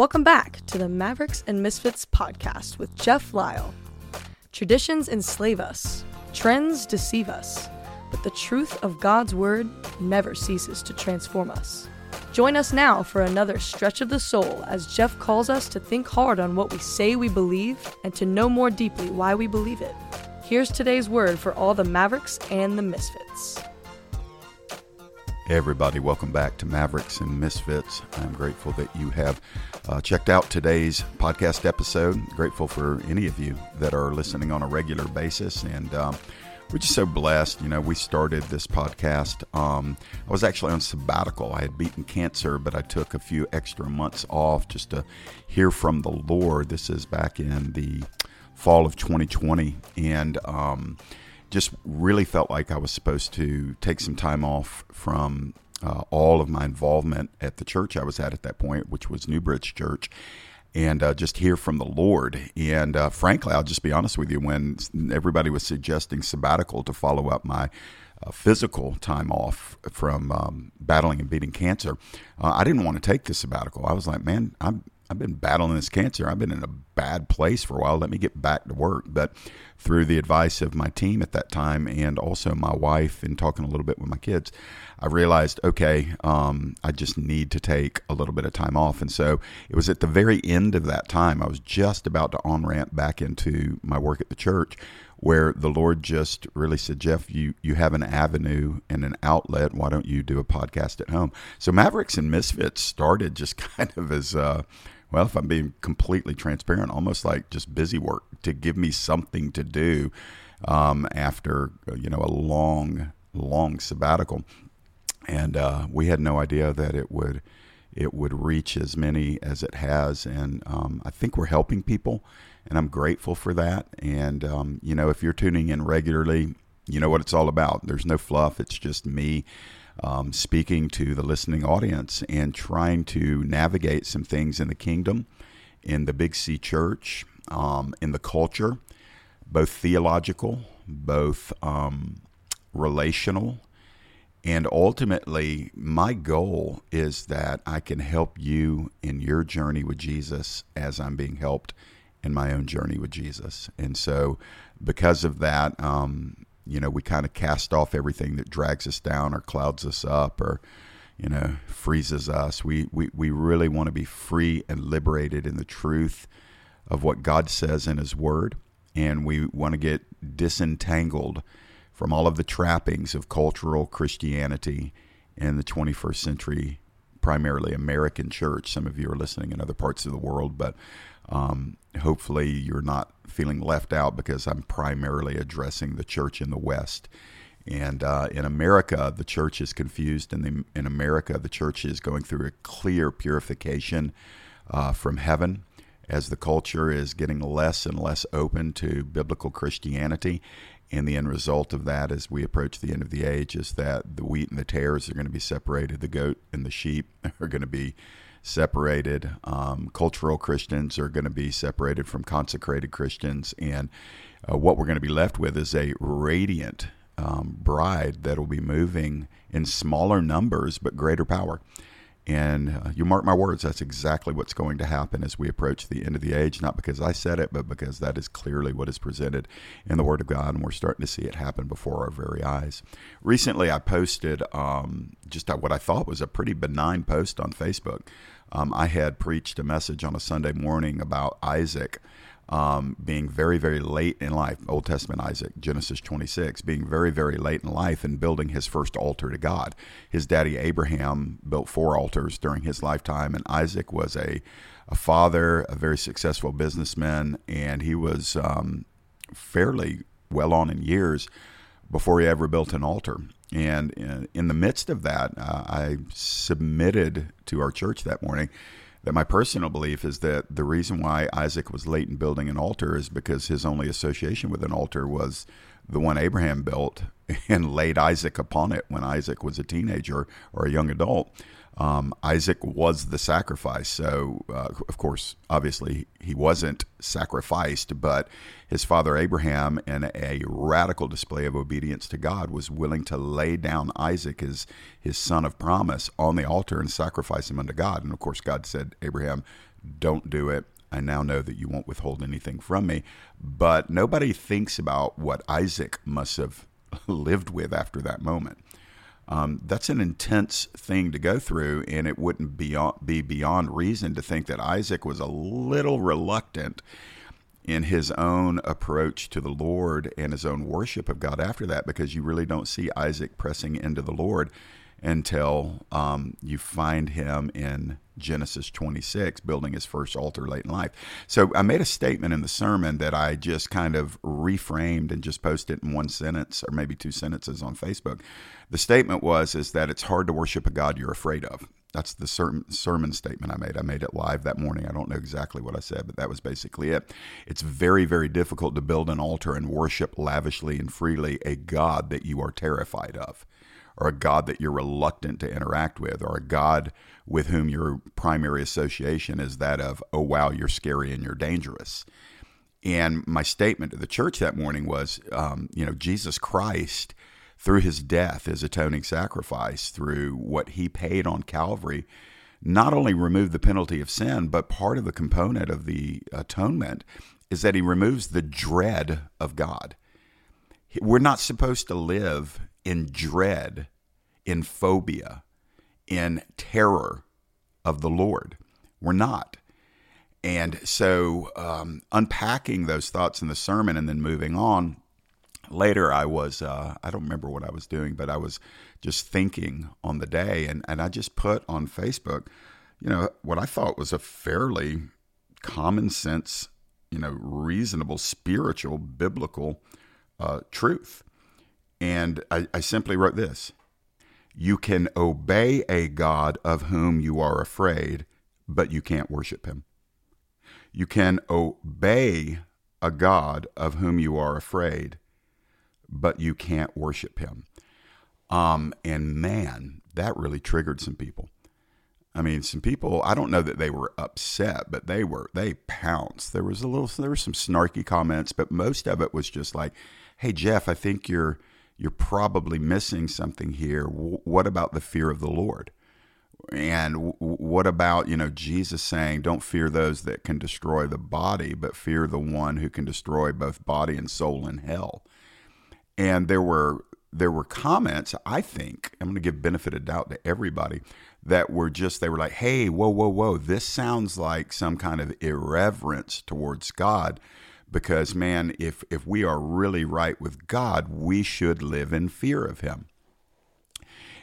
Welcome back to the Mavericks and Misfits podcast with Jeff Lyle. Traditions enslave us, trends deceive us, but the truth of God's Word never ceases to transform us. Join us now for another stretch of the soul as Jeff calls us to think hard on what we say we believe and to know more deeply why we believe it. Here's today's word for all the Mavericks and the Misfits. Hey everybody, welcome back to Mavericks and Misfits. I'm grateful that you have uh, checked out today's podcast episode. Grateful for any of you that are listening on a regular basis, and um, we're just so blessed. You know, we started this podcast. Um, I was actually on sabbatical. I had beaten cancer, but I took a few extra months off just to hear from the Lord. This is back in the fall of 2020, and um, just really felt like I was supposed to take some time off from uh, all of my involvement at the church I was at at that point, which was Newbridge Church, and uh, just hear from the Lord. And uh, frankly, I'll just be honest with you, when everybody was suggesting sabbatical to follow up my uh, physical time off from um, battling and beating cancer, uh, I didn't want to take the sabbatical. I was like, man, I'm I've been battling this cancer. I've been in a bad place for a while. Let me get back to work. But through the advice of my team at that time and also my wife and talking a little bit with my kids, I realized, okay, um, I just need to take a little bit of time off. And so it was at the very end of that time, I was just about to on ramp back into my work at the church where the Lord just really said, Jeff, you, you have an avenue and an outlet. Why don't you do a podcast at home? So Mavericks and Misfits started just kind of as, uh, well, if I'm being completely transparent, almost like just busy work to give me something to do um, after, you know, a long, long sabbatical. And uh, we had no idea that it would it would reach as many as it has. And um, I think we're helping people and I'm grateful for that. And um, you know, if you're tuning in regularly, you know what it's all about. There's no fluff. It's just me um, speaking to the listening audience and trying to navigate some things in the kingdom, in the Big C Church, um, in the culture, both theological, both um, relational. And ultimately, my goal is that I can help you in your journey with Jesus as I'm being helped in my own journey with Jesus. And so, because of that, um, you know, we kind of cast off everything that drags us down or clouds us up or, you know, freezes us. We, we, we really want to be free and liberated in the truth of what God says in His Word. And we want to get disentangled from all of the trappings of cultural Christianity in the 21st century, primarily American church. Some of you are listening in other parts of the world, but um, hopefully, you're not feeling left out because I'm primarily addressing the church in the West. And uh, in America, the church is confused. And in, in America, the church is going through a clear purification uh, from heaven as the culture is getting less and less open to biblical Christianity. And the end result of that, as we approach the end of the age, is that the wheat and the tares are going to be separated. The goat and the sheep are going to be separated. Um, cultural Christians are going to be separated from consecrated Christians. And uh, what we're going to be left with is a radiant um, bride that will be moving in smaller numbers but greater power. And uh, you mark my words, that's exactly what's going to happen as we approach the end of the age, not because I said it, but because that is clearly what is presented in the Word of God, and we're starting to see it happen before our very eyes. Recently, I posted um, just what I thought was a pretty benign post on Facebook. Um, I had preached a message on a Sunday morning about Isaac um, being very, very late in life, Old Testament Isaac, Genesis 26, being very, very late in life and building his first altar to God. His daddy Abraham built four altars during his lifetime, and Isaac was a, a father, a very successful businessman, and he was um, fairly well on in years before he ever built an altar. And in the midst of that, uh, I submitted to our church that morning that my personal belief is that the reason why Isaac was late in building an altar is because his only association with an altar was the one Abraham built and laid Isaac upon it when Isaac was a teenager or a young adult. Um, Isaac was the sacrifice. So, uh, of course, obviously, he wasn't sacrificed, but his father Abraham, in a radical display of obedience to God, was willing to lay down Isaac as his son of promise on the altar and sacrifice him unto God. And of course, God said, Abraham, don't do it. I now know that you won't withhold anything from me. But nobody thinks about what Isaac must have lived with after that moment. Um, that's an intense thing to go through, and it wouldn't be, be beyond reason to think that Isaac was a little reluctant in his own approach to the Lord and his own worship of God after that, because you really don't see Isaac pressing into the Lord until um, you find him in Genesis 26, building his first altar late in life. So I made a statement in the sermon that I just kind of reframed and just posted in one sentence or maybe two sentences on Facebook. The statement was is that it's hard to worship a God you're afraid of. That's the sermon statement I made. I made it live that morning. I don't know exactly what I said, but that was basically it. It's very, very difficult to build an altar and worship lavishly and freely a God that you are terrified of or a God that you're reluctant to interact with, or a God with whom your primary association is that of, oh, wow, you're scary and you're dangerous. And my statement to the church that morning was, um, you know, Jesus Christ, through his death, his atoning sacrifice, through what he paid on Calvary, not only removed the penalty of sin, but part of the component of the atonement is that he removes the dread of God. We're not supposed to live in dread, in phobia, in terror of the Lord. We're not. And so, um, unpacking those thoughts in the sermon and then moving on, later I was, uh, I don't remember what I was doing, but I was just thinking on the day. And, and I just put on Facebook, you know, what I thought was a fairly common sense, you know, reasonable, spiritual, biblical uh, truth. And I, I simply wrote this You can obey a God of whom you are afraid, but you can't worship him. You can obey a God of whom you are afraid, but you can't worship him. Um, and man, that really triggered some people. I mean, some people, I don't know that they were upset, but they were, they pounced. There was a little, there were some snarky comments, but most of it was just like, hey, Jeff, I think you're, you're probably missing something here. what about the fear of the Lord? And what about, you know, Jesus saying, don't fear those that can destroy the body, but fear the one who can destroy both body and soul in hell? And there were there were comments, I think, I'm going to give benefit of doubt to everybody that were just they were like, "Hey, whoa, whoa, whoa, this sounds like some kind of irreverence towards God." because man if if we are really right with God we should live in fear of him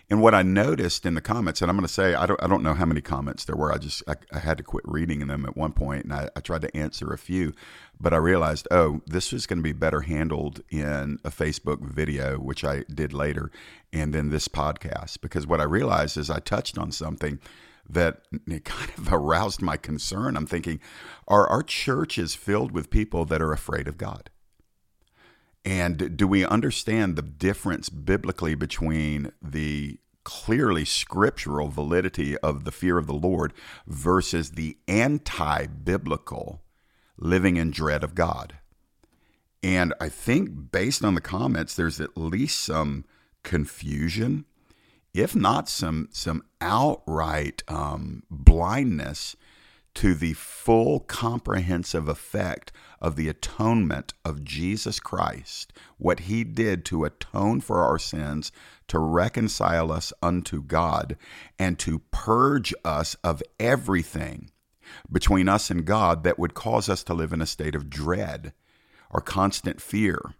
and what I noticed in the comments, and I'm going to say, I don't, I don't know how many comments there were. I just, I, I had to quit reading them at one point, and I, I, tried to answer a few, but I realized, oh, this was going to be better handled in a Facebook video, which I did later, and then this podcast, because what I realized is I touched on something that kind of aroused my concern. I'm thinking, are our churches filled with people that are afraid of God? And do we understand the difference biblically between the clearly scriptural validity of the fear of the Lord versus the anti biblical living in dread of God? And I think based on the comments, there's at least some confusion if not some some outright um, blindness to the full comprehensive effect of the atonement of Jesus Christ, what he did to atone for our sins, to reconcile us unto God, and to purge us of everything between us and God that would cause us to live in a state of dread or constant fear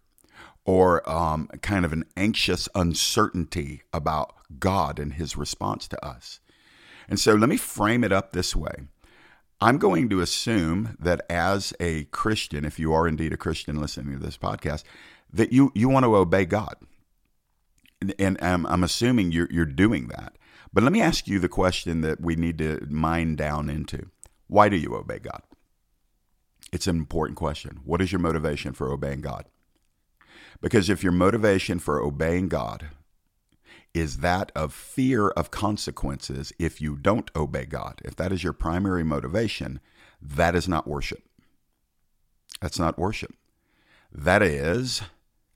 or um, kind of an anxious uncertainty about God and his response to us. And so let me frame it up this way. I'm going to assume that as a Christian, if you are indeed a Christian listening to this podcast, that you, you want to obey God. And, and I'm, I'm assuming you're, you're doing that. But let me ask you the question that we need to mine down into Why do you obey God? It's an important question. What is your motivation for obeying God? Because if your motivation for obeying God is that of fear of consequences if you don't obey God. If that is your primary motivation, that is not worship. That's not worship. That is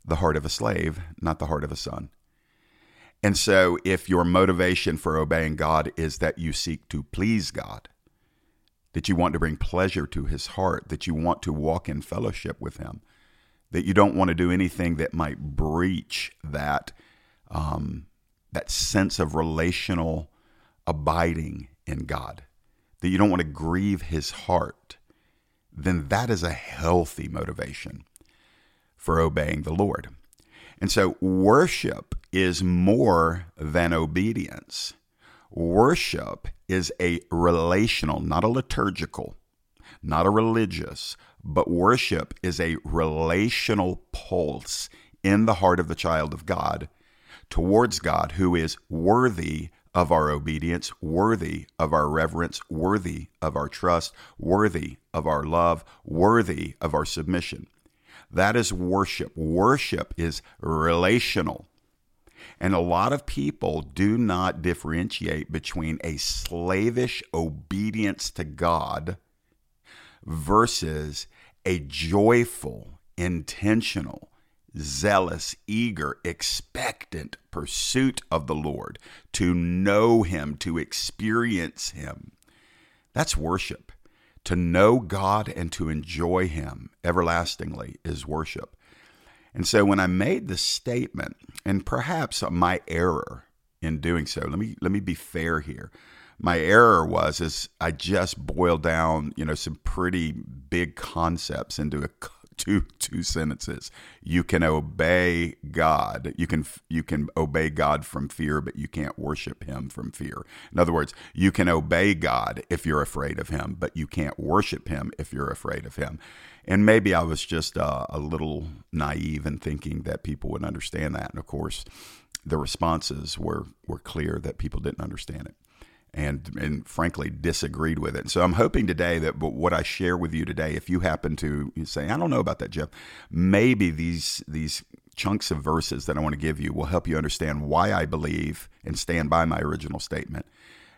the heart of a slave, not the heart of a son. And so, if your motivation for obeying God is that you seek to please God, that you want to bring pleasure to his heart, that you want to walk in fellowship with him, that you don't want to do anything that might breach that um, that sense of relational abiding in God, that you don't want to grieve his heart, then that is a healthy motivation for obeying the Lord. And so worship is more than obedience. Worship is a relational, not a liturgical, not a religious, but worship is a relational pulse in the heart of the child of God towards God who is worthy of our obedience, worthy of our reverence, worthy of our trust, worthy of our love, worthy of our submission. That is worship. Worship is relational. And a lot of people do not differentiate between a slavish obedience to God versus a joyful, intentional, zealous, eager, expectant pursuit of the Lord, to know Him, to experience Him. That's worship. To know God and to enjoy Him everlastingly is worship. And so when I made the statement, and perhaps my error in doing so, let me let me be fair here. My error was is I just boiled down, you know, some pretty big concepts into a two two sentences. You can obey God. You can you can obey God from fear, but you can't worship Him from fear. In other words, you can obey God if you're afraid of Him, but you can't worship Him if you're afraid of Him. And maybe I was just uh, a little naive in thinking that people would understand that. And of course, the responses were were clear that people didn't understand it and and frankly disagreed with it. So I'm hoping today that what I share with you today, if you happen to say, I don't know about that, Jeff, maybe these these chunks of verses that I want to give you will help you understand why I believe and stand by my original statement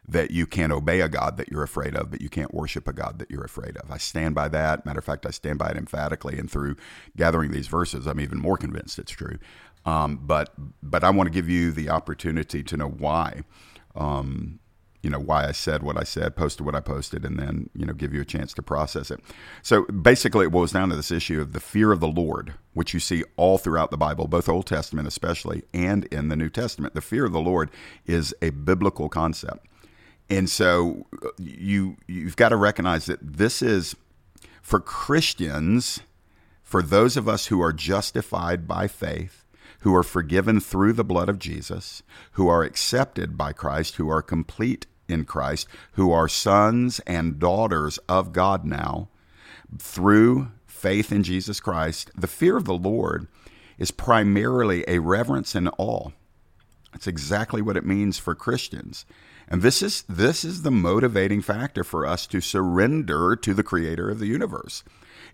that you can't obey a God that you're afraid of, but you can't worship a God that you're afraid of. I stand by that. Matter of fact, I stand by it emphatically, and through gathering these verses, I'm even more convinced it's true. Um, but but I want to give you the opportunity to know why. Um, you know why I said what I said, posted what I posted, and then you know give you a chance to process it. So basically, it boils down to this issue of the fear of the Lord, which you see all throughout the Bible, both Old Testament especially, and in the New Testament. The fear of the Lord is a biblical concept, and so uh, you you've got to recognize that this is for Christians, for those of us who are justified by faith who are forgiven through the blood of Jesus, who are accepted by Christ, who are complete in Christ, who are sons and daughters of God now through faith in Jesus Christ, the fear of the Lord is primarily a reverence and awe. That's exactly what it means for Christians. And this is this is the motivating factor for us to surrender to the creator of the universe.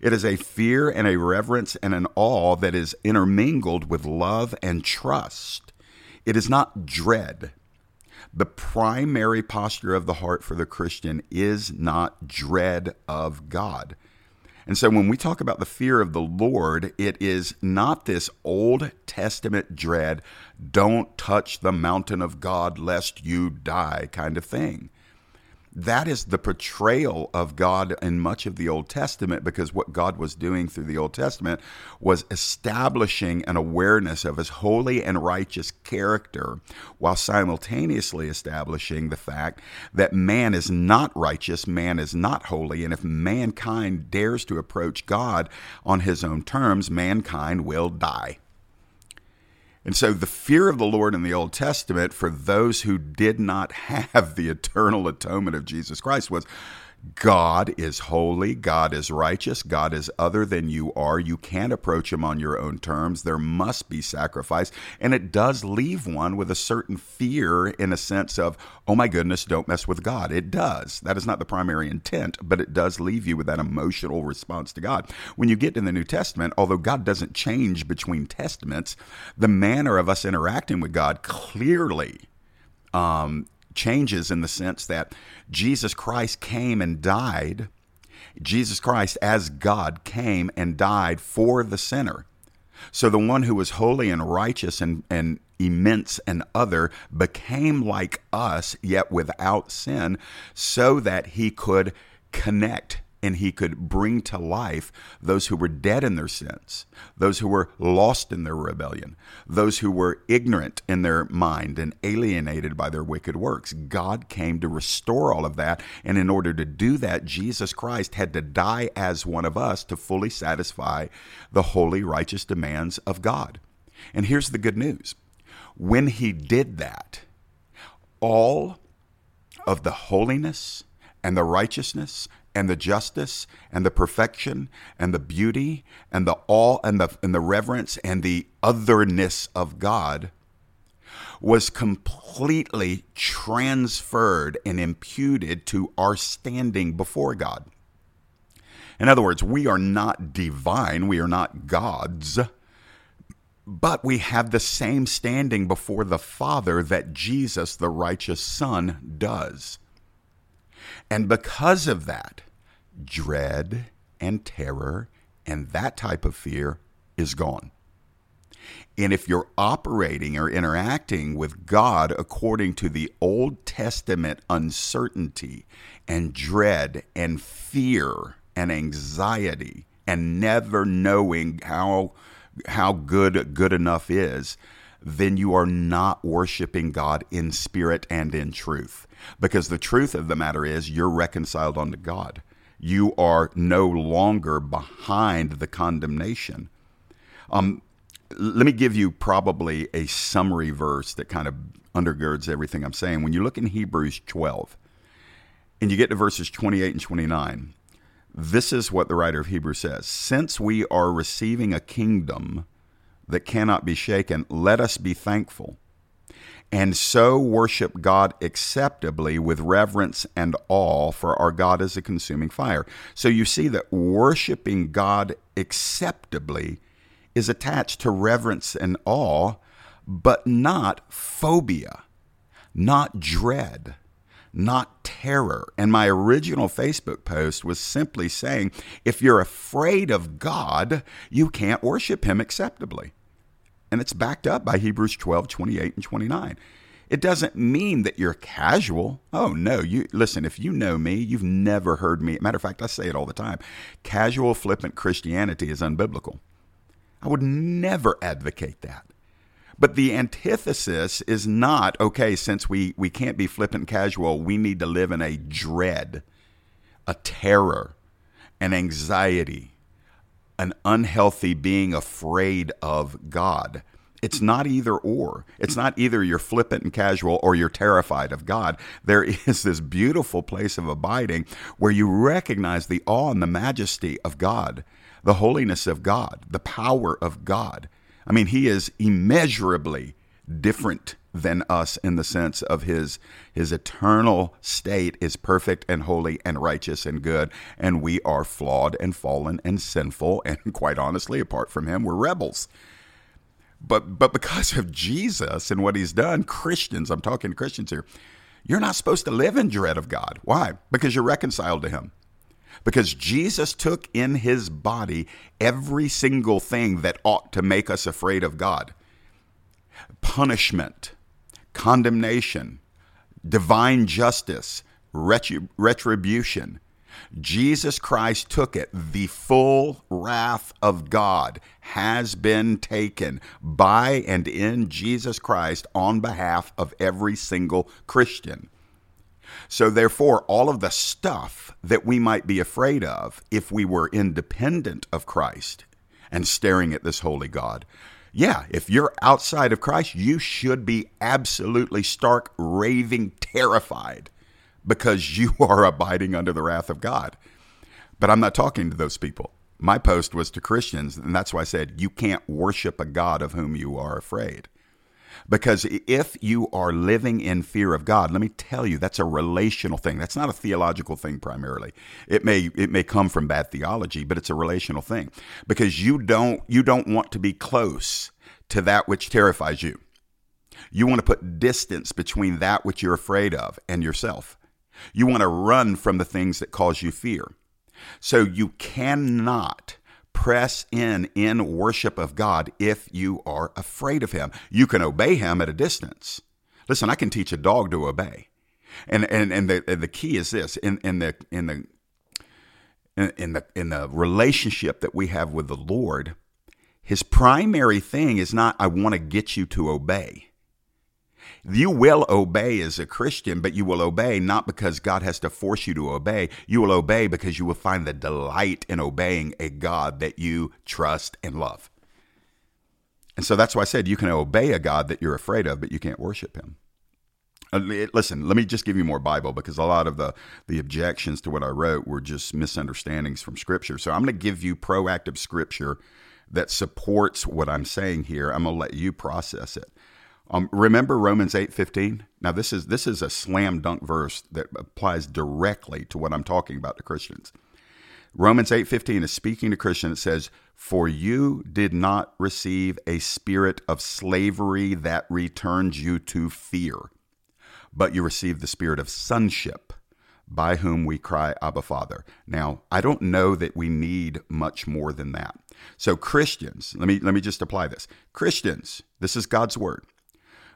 It is a fear and a reverence and an awe that is intermingled with love and trust. It is not dread. The primary posture of the heart for the Christian is not dread of God. And so when we talk about the fear of the Lord, it is not this Old Testament dread, don't touch the mountain of God lest you die kind of thing that is the portrayal of God in much of the Old Testament because what God was doing through the Old Testament was establishing an awareness of his holy and righteous character while simultaneously establishing the fact that man is not righteous, man is not holy, and if mankind dares to approach God on his own terms, mankind will die. And so the fear of the Lord in the Old Testament for those who did not have the eternal atonement of Jesus Christ was God is holy. God is righteous. God is other than you are. You can't approach him on your own terms. There must be sacrifice. And it does leave one with a certain fear in a sense of, oh my goodness, don't mess with God. It does. That is not the primary intent, but it does leave you with that emotional response to God. When you get in the New Testament, although God doesn't change between testaments, the manner of us interacting with God clearly um, changes in the sense that Jesus Christ came and died. Jesus Christ, as God, came and died for the sinner. So the one who was holy and righteous and, and immense and other became like us, yet without sin, so that he could connect and he could bring to life those who were dead in their sins, those who were lost in their rebellion, those who were ignorant in their mind and alienated by their wicked works. God came to restore all of that. And in order to do that, Jesus Christ had to die as one of us to fully satisfy the holy, righteous demands of God. And here's the good news when he did that, all of the holiness and the righteousness and the justice and the perfection and the beauty and the awe and the and the reverence and the otherness of God was completely transferred and imputed to our standing before God. In other words, we are not divine, we are not gods, but we have the same standing before the Father that Jesus, the righteous Son, does. And because of that, dread and terror and that type of fear is gone. And if you're operating or interacting with God according to the Old Testament uncertainty and dread and fear and anxiety and never knowing how how good good enough is, then you are not worshiping God in spirit and in truth. Because the truth of the matter is, you're reconciled unto God. You are no longer behind the condemnation. Um, let me give you probably a summary verse that kind of undergirds everything I'm saying. When you look in Hebrews 12 and you get to verses 28 and 29, this is what the writer of Hebrews says Since we are receiving a kingdom that cannot be shaken, let us be thankful and so worship God acceptably with reverence and awe, for our God is a consuming fire. So you see that worshiping God acceptably is attached to reverence and awe, but not phobia, not dread, not terror. And my original Facebook post was simply saying if you're afraid of God, you can't worship Him acceptably and it's backed up by Hebrews 12, 28, and 29. It doesn't mean that you're casual. Oh no, you listen, if you know me, you've never heard me. Matter of fact, I say it all the time. Casual flippant Christianity is unbiblical. I would never advocate that. But the antithesis is not, okay, since we, we can't be flippant casual, we need to live in a dread, a terror, an anxiety, an unhealthy being afraid of God. It's not either or. It's not either you're flippant and casual or you're terrified of God. There is this beautiful place of abiding where you recognize the awe and the majesty of God, the holiness of God, the power of God. I mean, He is immeasurably different than us in the sense of his his eternal state is perfect and holy and righteous and good and we are flawed and fallen and sinful and quite honestly apart from him we're rebels. But but because of Jesus and what he's done Christians I'm talking to Christians here you're not supposed to live in dread of God. Why? Because you're reconciled to him. Because Jesus took in his body every single thing that ought to make us afraid of God. Punishment condemnation, divine justice, retribution. Jesus Christ took it. The full wrath of God has been taken by and in Jesus Christ on behalf of every single Christian. So, therefore, all of the stuff that we might be afraid of if we were independent of Christ and staring at this holy God yeah, if you're outside of Christ, you should be absolutely stark, raving terrified because you are abiding under the wrath of God. But I'm not talking to those people. My post was to Christians, and that's why I said you can't worship a God of whom you are afraid. Because if you are living in fear of God, let me tell you, that's a relational thing. That's not a theological thing primarily. It may it may come from bad theology, but it's a relational thing. Because you don't you don't want to be close to that which terrifies you. You want to put distance between that which you're afraid of and yourself. You want to run from the things that cause you fear. So you cannot press in in worship of God if you are afraid of him. You can obey him at a distance. Listen, I can teach a dog to obey. And and and the the key is this in in the in the in the in the relationship that we have with the Lord, his primary thing is not I want to get you to obey. You will obey as a Christian, but you will obey not because God has to force you to obey. You will obey because you will find the delight in obeying a God that you trust and love. And so that's why I said you can obey a God that you're afraid of, but you can't worship him. Uh, listen, let me just give you more Bible because a lot of the, the objections to what I wrote were just misunderstandings from Scripture. So I'm going to give you proactive Scripture that supports what I'm saying here. I'm going to let you process it. Um, remember Romans eight fifteen. Now this is this is a slam dunk verse that applies directly to what I'm talking about to Christians. Romans eight fifteen is speaking to Christians. It says, "For you did not receive a spirit of slavery that returns you to fear, but you received the spirit of sonship." By whom we cry, Abba, Father. Now, I don't know that we need much more than that. So, Christians, let me let me just apply this. Christians, this is God's word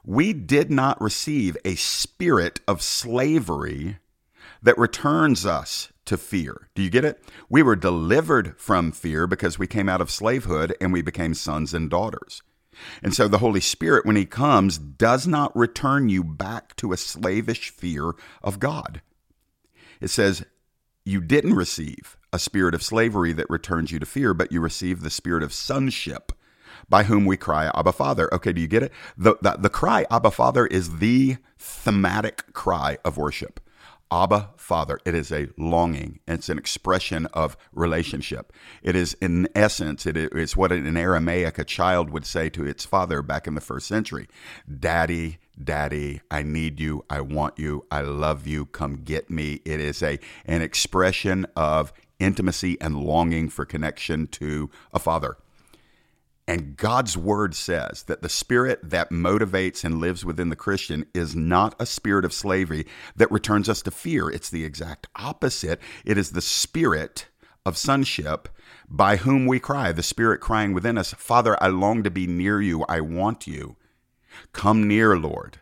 we did not receive a spirit of slavery that returns us to fear. Do you get it? We were delivered from fear because we came out of slavehood and we became sons and daughters. And so the Holy Spirit, when He comes, does not return you back to a slavish fear of God. It says, You didn't receive a spirit of slavery that returns you to fear, but you received the spirit of sonship by whom we cry, Abba Father. Okay, do you get it? The, the, the cry, Abba Father, is the thematic cry of worship. Abba, Father. It is a longing. It's an expression of relationship. It is, in essence, it is what in Aramaic a child would say to its father back in the first century Daddy, Daddy, I need you. I want you. I love you. Come get me. It is a, an expression of intimacy and longing for connection to a father. And God's word says that the spirit that motivates and lives within the Christian is not a spirit of slavery that returns us to fear. It's the exact opposite. It is the spirit of sonship by whom we cry, the spirit crying within us, Father, I long to be near you. I want you. Come near, Lord.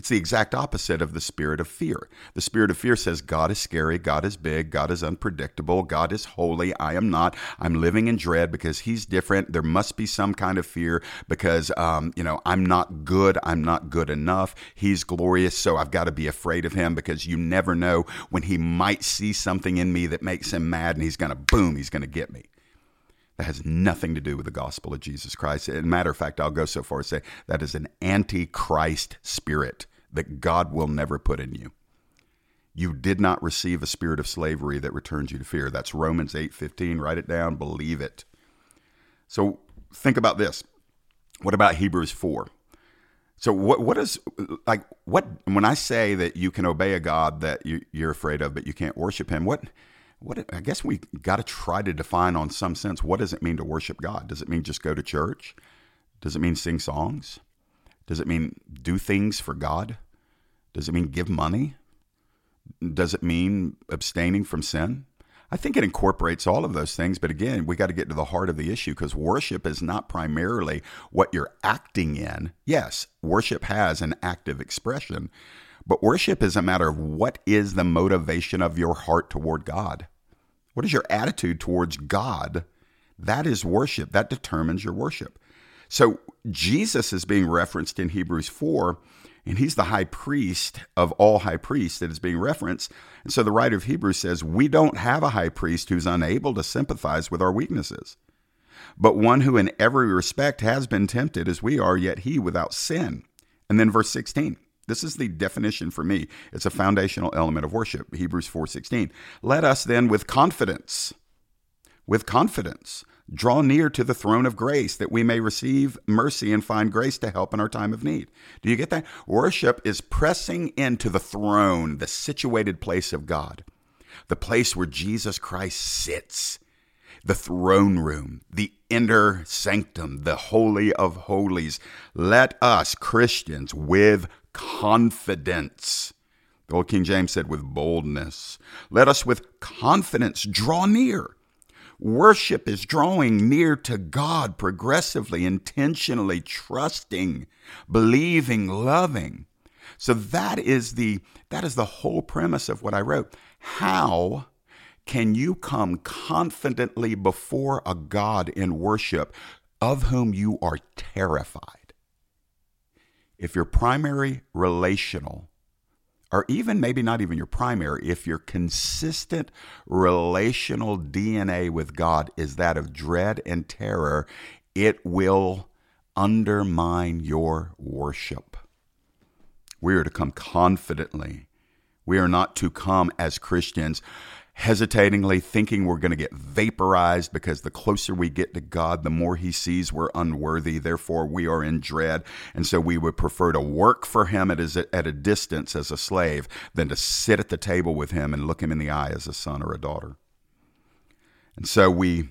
It's the exact opposite of the spirit of fear. The spirit of fear says, God is scary, God is big, God is unpredictable, God is holy. I am not. I'm living in dread because He's different. There must be some kind of fear because, um, you know, I'm not good. I'm not good enough. He's glorious, so I've got to be afraid of Him because you never know when He might see something in me that makes Him mad and He's going to, boom, He's going to get me. That has nothing to do with the gospel of Jesus Christ. As a matter of fact, I'll go so far as to say that is an antichrist spirit that God will never put in you. You did not receive a spirit of slavery that returns you to fear. That's Romans 8:15. Write it down, believe it. So think about this. What about Hebrews 4? So what what is like what when I say that you can obey a God that you, you're afraid of, but you can't worship Him? What what I guess we got to try to define on some sense what does it mean to worship God? Does it mean just go to church? Does it mean sing songs? Does it mean do things for God? Does it mean give money? Does it mean abstaining from sin? I think it incorporates all of those things, but again, we got to get to the heart of the issue because worship is not primarily what you're acting in. Yes, worship has an active expression, but worship is a matter of what is the motivation of your heart toward God? What is your attitude towards God? That is worship. That determines your worship. So Jesus is being referenced in Hebrews 4 and he's the high priest of all high priests that is being referenced. And so the writer of Hebrews says, We don't have a high priest who's unable to sympathize with our weaknesses, but one who in every respect has been tempted as we are, yet he without sin. And then verse 16 This is the definition for me. It's a foundational element of worship. Hebrews 4:16. Let us then with confidence with confidence draw near to the throne of grace that we may receive mercy and find grace to help in our time of need. Do you get that? Worship is pressing into the throne, the situated place of God, the place where Jesus Christ sits, the throne room, the inner sanctum, the holy of holies. Let us, Christians, with confidence, the old King James said, with boldness, let us with confidence draw near Worship is drawing near to God progressively, intentionally, trusting, believing, loving. So that is the that is the whole premise of what I wrote. How can you come confidently before a God in worship of whom you are terrified? If your primary relational or even maybe not even your primary, if your consistent relational DNA with God is that of dread and terror, it will undermine your worship. We are to come confidently. We are not to come as Christians hesitatingly thinking we're going to get vaporized because the closer we get to God, the more He sees we're unworthy. Therefore, we are in dread. And so we would prefer to work for Him at, at a distance as a slave than to sit at the table with Him and look Him in the eye as a son or a daughter. And so we.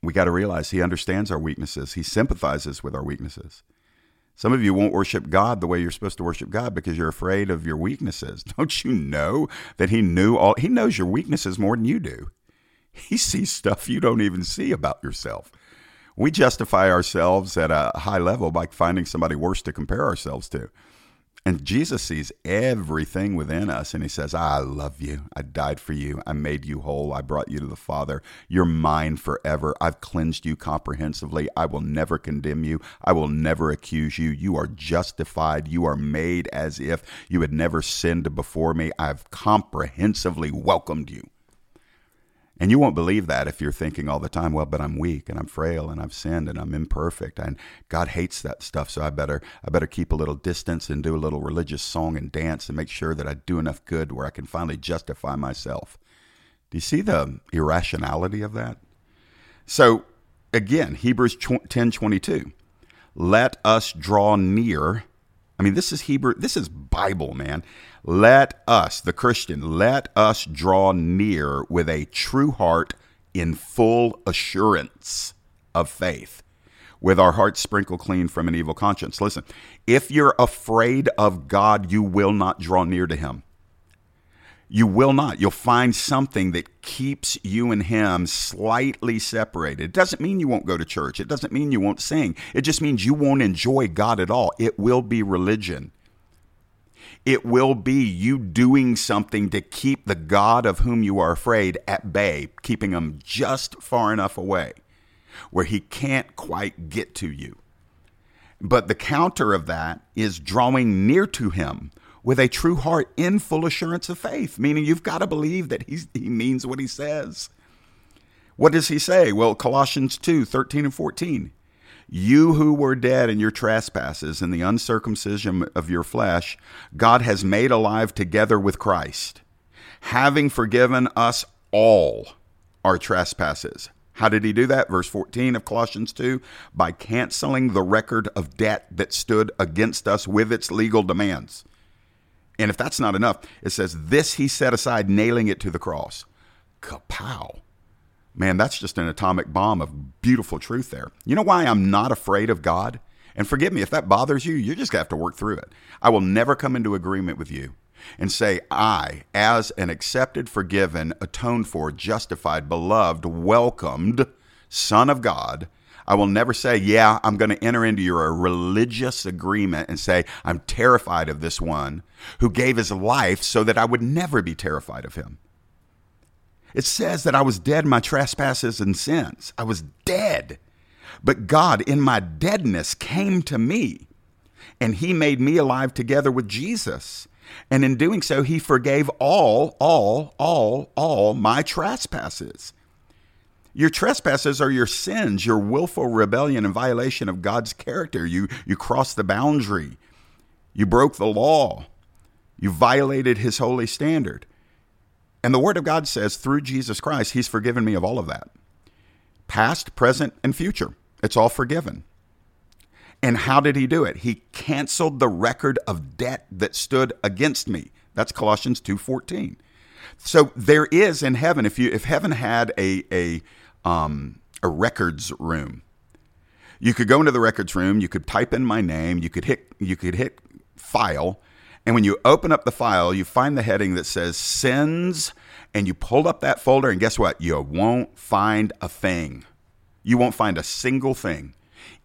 We got to realize he understands our weaknesses. He sympathizes with our weaknesses. Some of you won't worship God the way you're supposed to worship God because you're afraid of your weaknesses. Don't you know that He knew all? He knows your weaknesses more than you do. He sees stuff you don't even see about yourself. We justify ourselves at a high level by finding somebody worse to compare ourselves to. And Jesus sees everything within us and he says, I love you. I died for you. I made you whole. I brought you to the Father. You're mine forever. I've cleansed you comprehensively. I will never condemn you. I will never accuse you. You are justified. You are made as if you had never sinned before me. I've comprehensively welcomed you. And you won't believe that if you're thinking all the time, well, but I'm weak and I'm frail and I've sinned and I'm imperfect and God hates that stuff, so I better I better keep a little distance and do a little religious song and dance and make sure that I do enough good where I can finally justify myself. Do you see the irrationality of that? So again, Hebrews 10:22. Let us draw near I mean, this is Hebrew, this is Bible, man. Let us, the Christian, let us draw near with a true heart in full assurance of faith, with our hearts sprinkled clean from an evil conscience. Listen, if you're afraid of God, you will not draw near to him. You will not. You'll find something that keeps you and him slightly separated. It doesn't mean you won't go to church. It doesn't mean you won't sing. It just means you won't enjoy God at all. It will be religion. It will be you doing something to keep the God of whom you are afraid at bay, keeping him just far enough away where he can't quite get to you. But the counter of that is drawing near to him with a true heart in full assurance of faith, meaning you've got to believe that he's, he means what he says. What does he say? Well, Colossians 2 13 and 14. You who were dead in your trespasses and the uncircumcision of your flesh, God has made alive together with Christ, having forgiven us all our trespasses. How did he do that? Verse 14 of Colossians 2 by canceling the record of debt that stood against us with its legal demands. And if that's not enough, it says, This he set aside, nailing it to the cross. Kapow. Man, that's just an atomic bomb of beautiful truth there. You know why I'm not afraid of God? And forgive me if that bothers you, you're just going to have to work through it. I will never come into agreement with you and say, I, as an accepted, forgiven, atoned for, justified, beloved, welcomed Son of God, I will never say, yeah, I'm going to enter into your religious agreement and say, I'm terrified of this one who gave his life so that I would never be terrified of him. It says that I was dead in my trespasses and sins. I was dead. But God, in my deadness, came to me and he made me alive together with Jesus. And in doing so, he forgave all, all, all, all my trespasses. Your trespasses are your sins, your willful rebellion and violation of God's character. You, you cross the boundary. You broke the law. You violated his holy standard. And the Word of God says through Jesus Christ, He's forgiven me of all of that past, present, and future. It's all forgiven. And how did He do it? He canceled the record of debt that stood against me. That's Colossians 2:14. So there is in heaven, if you if heaven had a a um, a records room, you could go into the records room, you could type in my name, you could hit you could hit file, and when you open up the file, you find the heading that says sins, and you pull up that folder, and guess what? You won't find a thing. You won't find a single thing.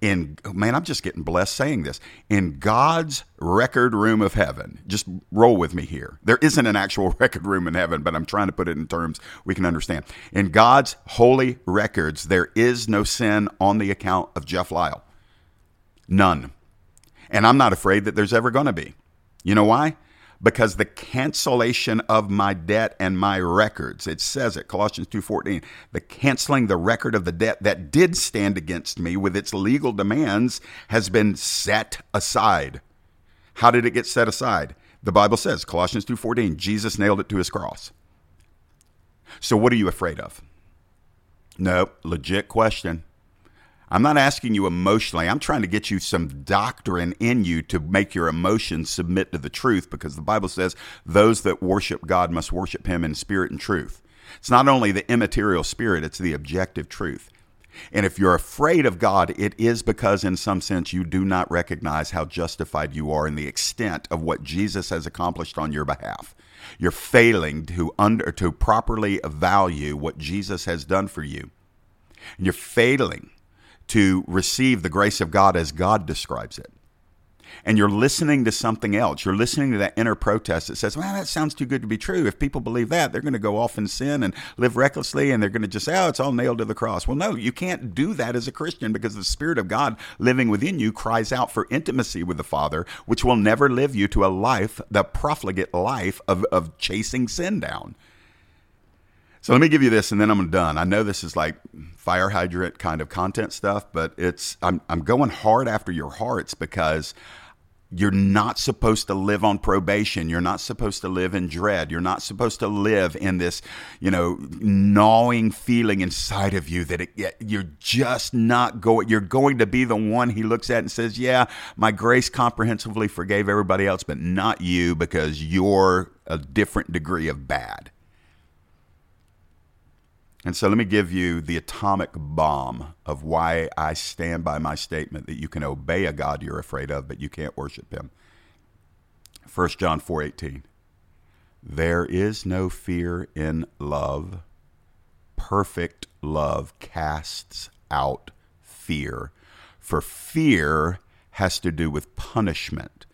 In man, I'm just getting blessed saying this. In God's record room of heaven, just roll with me here. There isn't an actual record room in heaven, but I'm trying to put it in terms we can understand. In God's holy records, there is no sin on the account of Jeff Lyle. None. And I'm not afraid that there's ever going to be. You know why? Because the cancellation of my debt and my records, it says it, Colossians 2:14, the canceling the record of the debt that did stand against me with its legal demands has been set aside. How did it get set aside? The Bible says, Colossians 2:14, Jesus nailed it to his cross. So what are you afraid of? No, legit question. I'm not asking you emotionally. I'm trying to get you some doctrine in you to make your emotions submit to the truth because the Bible says those that worship God must worship him in spirit and truth. It's not only the immaterial spirit, it's the objective truth. And if you're afraid of God, it is because, in some sense, you do not recognize how justified you are in the extent of what Jesus has accomplished on your behalf. You're failing to under to properly value what Jesus has done for you. And you're failing to receive the grace of God as God describes it. And you're listening to something else. You're listening to that inner protest that says, well, that sounds too good to be true. If people believe that, they're going to go off in sin and live recklessly and they're going to just say, oh, it's all nailed to the cross. Well, no, you can't do that as a Christian because the Spirit of God living within you cries out for intimacy with the Father, which will never live you to a life, the profligate life of, of chasing sin down. So let me give you this, and then I'm done. I know this is like fire hydrant kind of content stuff, but it's I'm I'm going hard after your hearts because you're not supposed to live on probation. You're not supposed to live in dread. You're not supposed to live in this, you know, gnawing feeling inside of you that it, you're just not going. You're going to be the one he looks at and says, "Yeah, my grace comprehensively forgave everybody else, but not you because you're a different degree of bad." And so let me give you the atomic bomb of why I stand by my statement that you can obey a God you're afraid of, but you can't worship him. 1 John 4:18. There is no fear in love. Perfect love casts out fear. For fear has to do with punishment,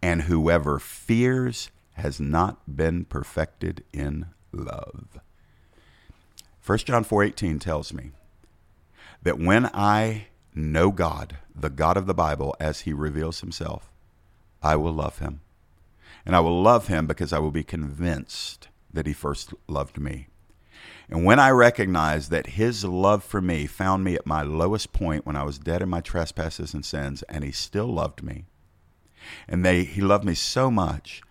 and whoever fears has not been perfected in love. 1 John 4:18 tells me that when I know God, the God of the Bible as he reveals himself, I will love him. And I will love him because I will be convinced that he first loved me. And when I recognize that his love for me found me at my lowest point when I was dead in my trespasses and sins, and he still loved me, and they, he loved me so much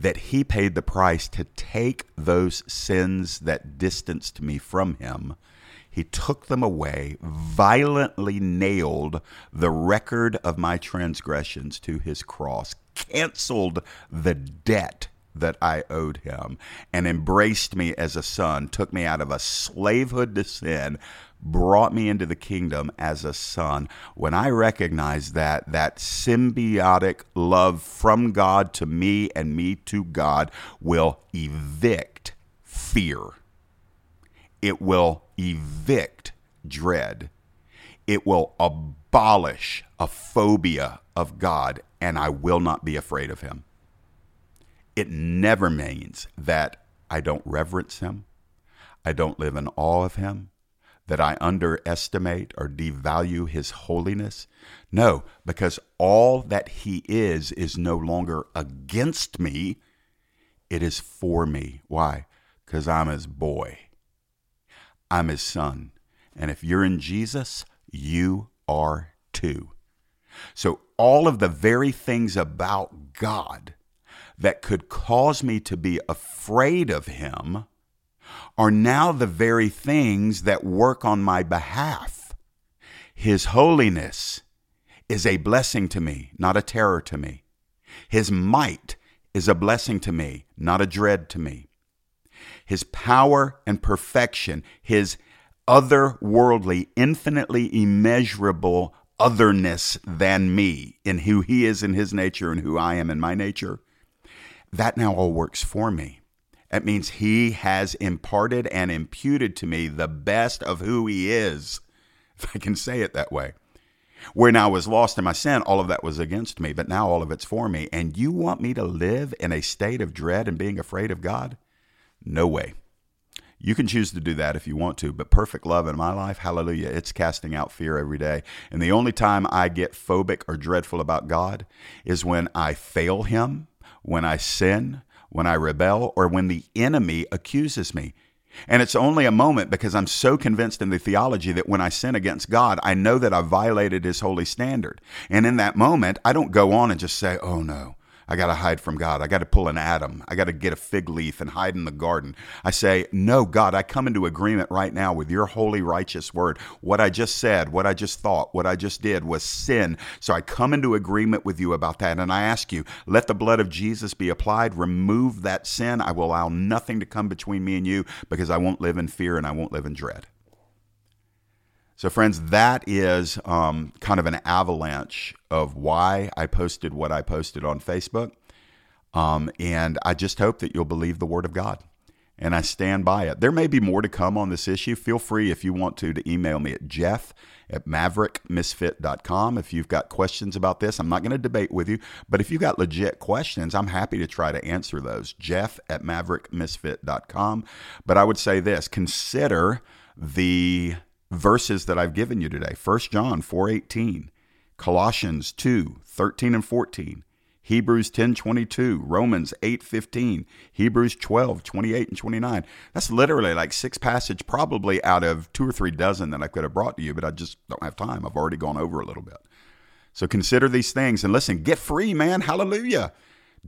that he paid the price to take those sins that distanced me from him. He took them away, violently nailed the record of my transgressions to his cross, canceled the debt that I owed him, and embraced me as a son, took me out of a slavehood to sin, brought me into the kingdom as a son, when I recognize that that symbiotic love from God to me and me to God will evict fear. It will evict dread. It will abolish a phobia of God, and I will not be afraid of him. It never means that I don't reverence him. I don't live in awe of him that I underestimate or devalue his holiness. No, because all that he is is no longer against me, it is for me. Why? Because I'm his boy, I'm his son. And if you're in Jesus, you are too. So all of the very things about God that could cause me to be afraid of Him are now the very things that work on my behalf. His holiness is a blessing to me, not a terror to me. His might is a blessing to me, not a dread to me. His power and perfection, his otherworldly, infinitely immeasurable otherness than me in who he is in his nature and who I am in my nature, that now all works for me. That means he has imparted and imputed to me the best of who he is, if I can say it that way. When I was lost in my sin, all of that was against me, but now all of it's for me. And you want me to live in a state of dread and being afraid of God? No way. You can choose to do that if you want to, but perfect love in my life, hallelujah, it's casting out fear every day. And the only time I get phobic or dreadful about God is when I fail Him, when I sin, when I rebel, or when the enemy accuses me. And it's only a moment because I'm so convinced in the theology that when I sin against God, I know that I've violated his holy standard. And in that moment, I don't go on and just say, oh no, I got to hide from God. I got to pull an Adam. I got to get a fig leaf and hide in the garden. I say, No, God, I come into agreement right now with your holy, righteous word. What I just said, what I just thought, what I just did was sin. So I come into agreement with you about that. And I ask you, let the blood of Jesus be applied. Remove that sin. I will allow nothing to come between me and you because I won't live in fear and I won't live in dread. So, friends, that is um, kind of an avalanche of why I posted what I posted on Facebook. Um, and I just hope that you'll believe the Word of God. And I stand by it. There may be more to come on this issue. Feel free, if you want to, to email me at jeff at maverickmisfit.com if you've got questions about this. I'm not going to debate with you, but if you've got legit questions, I'm happy to try to answer those. Jeff at maverickmisfit.com. But I would say this consider the verses that I've given you today. 1 John 4:18, Colossians 2:13 and 14, Hebrews 10:22, Romans 8:15, Hebrews 12:28 and 29. That's literally like six passages probably out of two or three dozen that I could have brought to you, but I just don't have time. I've already gone over a little bit. So consider these things and listen, get free, man. Hallelujah.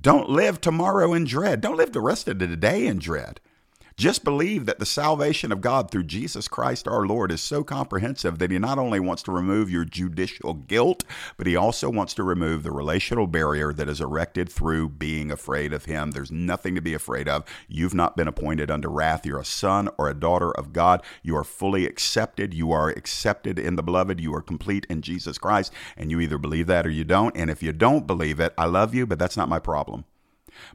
Don't live tomorrow in dread. Don't live the rest of the day in dread. Just believe that the salvation of God through Jesus Christ our Lord is so comprehensive that He not only wants to remove your judicial guilt, but He also wants to remove the relational barrier that is erected through being afraid of Him. There's nothing to be afraid of. You've not been appointed unto wrath. You're a son or a daughter of God. You are fully accepted. You are accepted in the beloved. You are complete in Jesus Christ. And you either believe that or you don't. And if you don't believe it, I love you, but that's not my problem.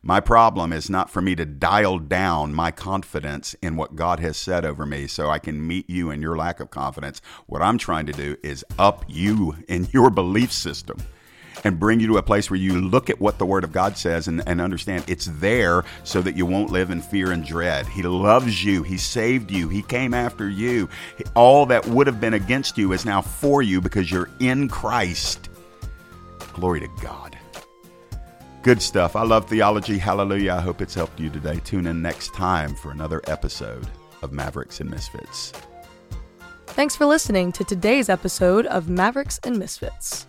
My problem is not for me to dial down my confidence in what God has said over me so I can meet you in your lack of confidence. What I'm trying to do is up you in your belief system and bring you to a place where you look at what the Word of God says and, and, understand it's there so that you won't live in fear and dread. He loves you. He saved you. He came after you. All that would have been against you is now for you because you're in Christ. Glory to God. Good stuff. I love theology. Hallelujah. I hope it's helped you today. Tune in next time for another episode of Mavericks and Misfits. Thanks for listening to today's episode of Mavericks and Misfits.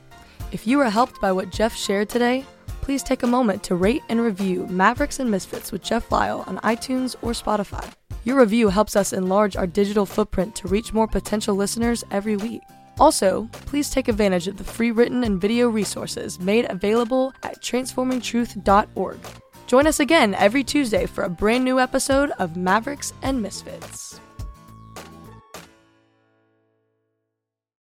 If you were helped by what Jeff shared today, please take a moment to rate and review Mavericks and Misfits with Jeff Lyle on iTunes or Spotify. Your review helps us enlarge our digital footprint to reach more potential listeners every week. Also, please take advantage of the free written and video resources made available at transformingtruth.org. Join us again every Tuesday for a brand new episode of Mavericks and Misfits.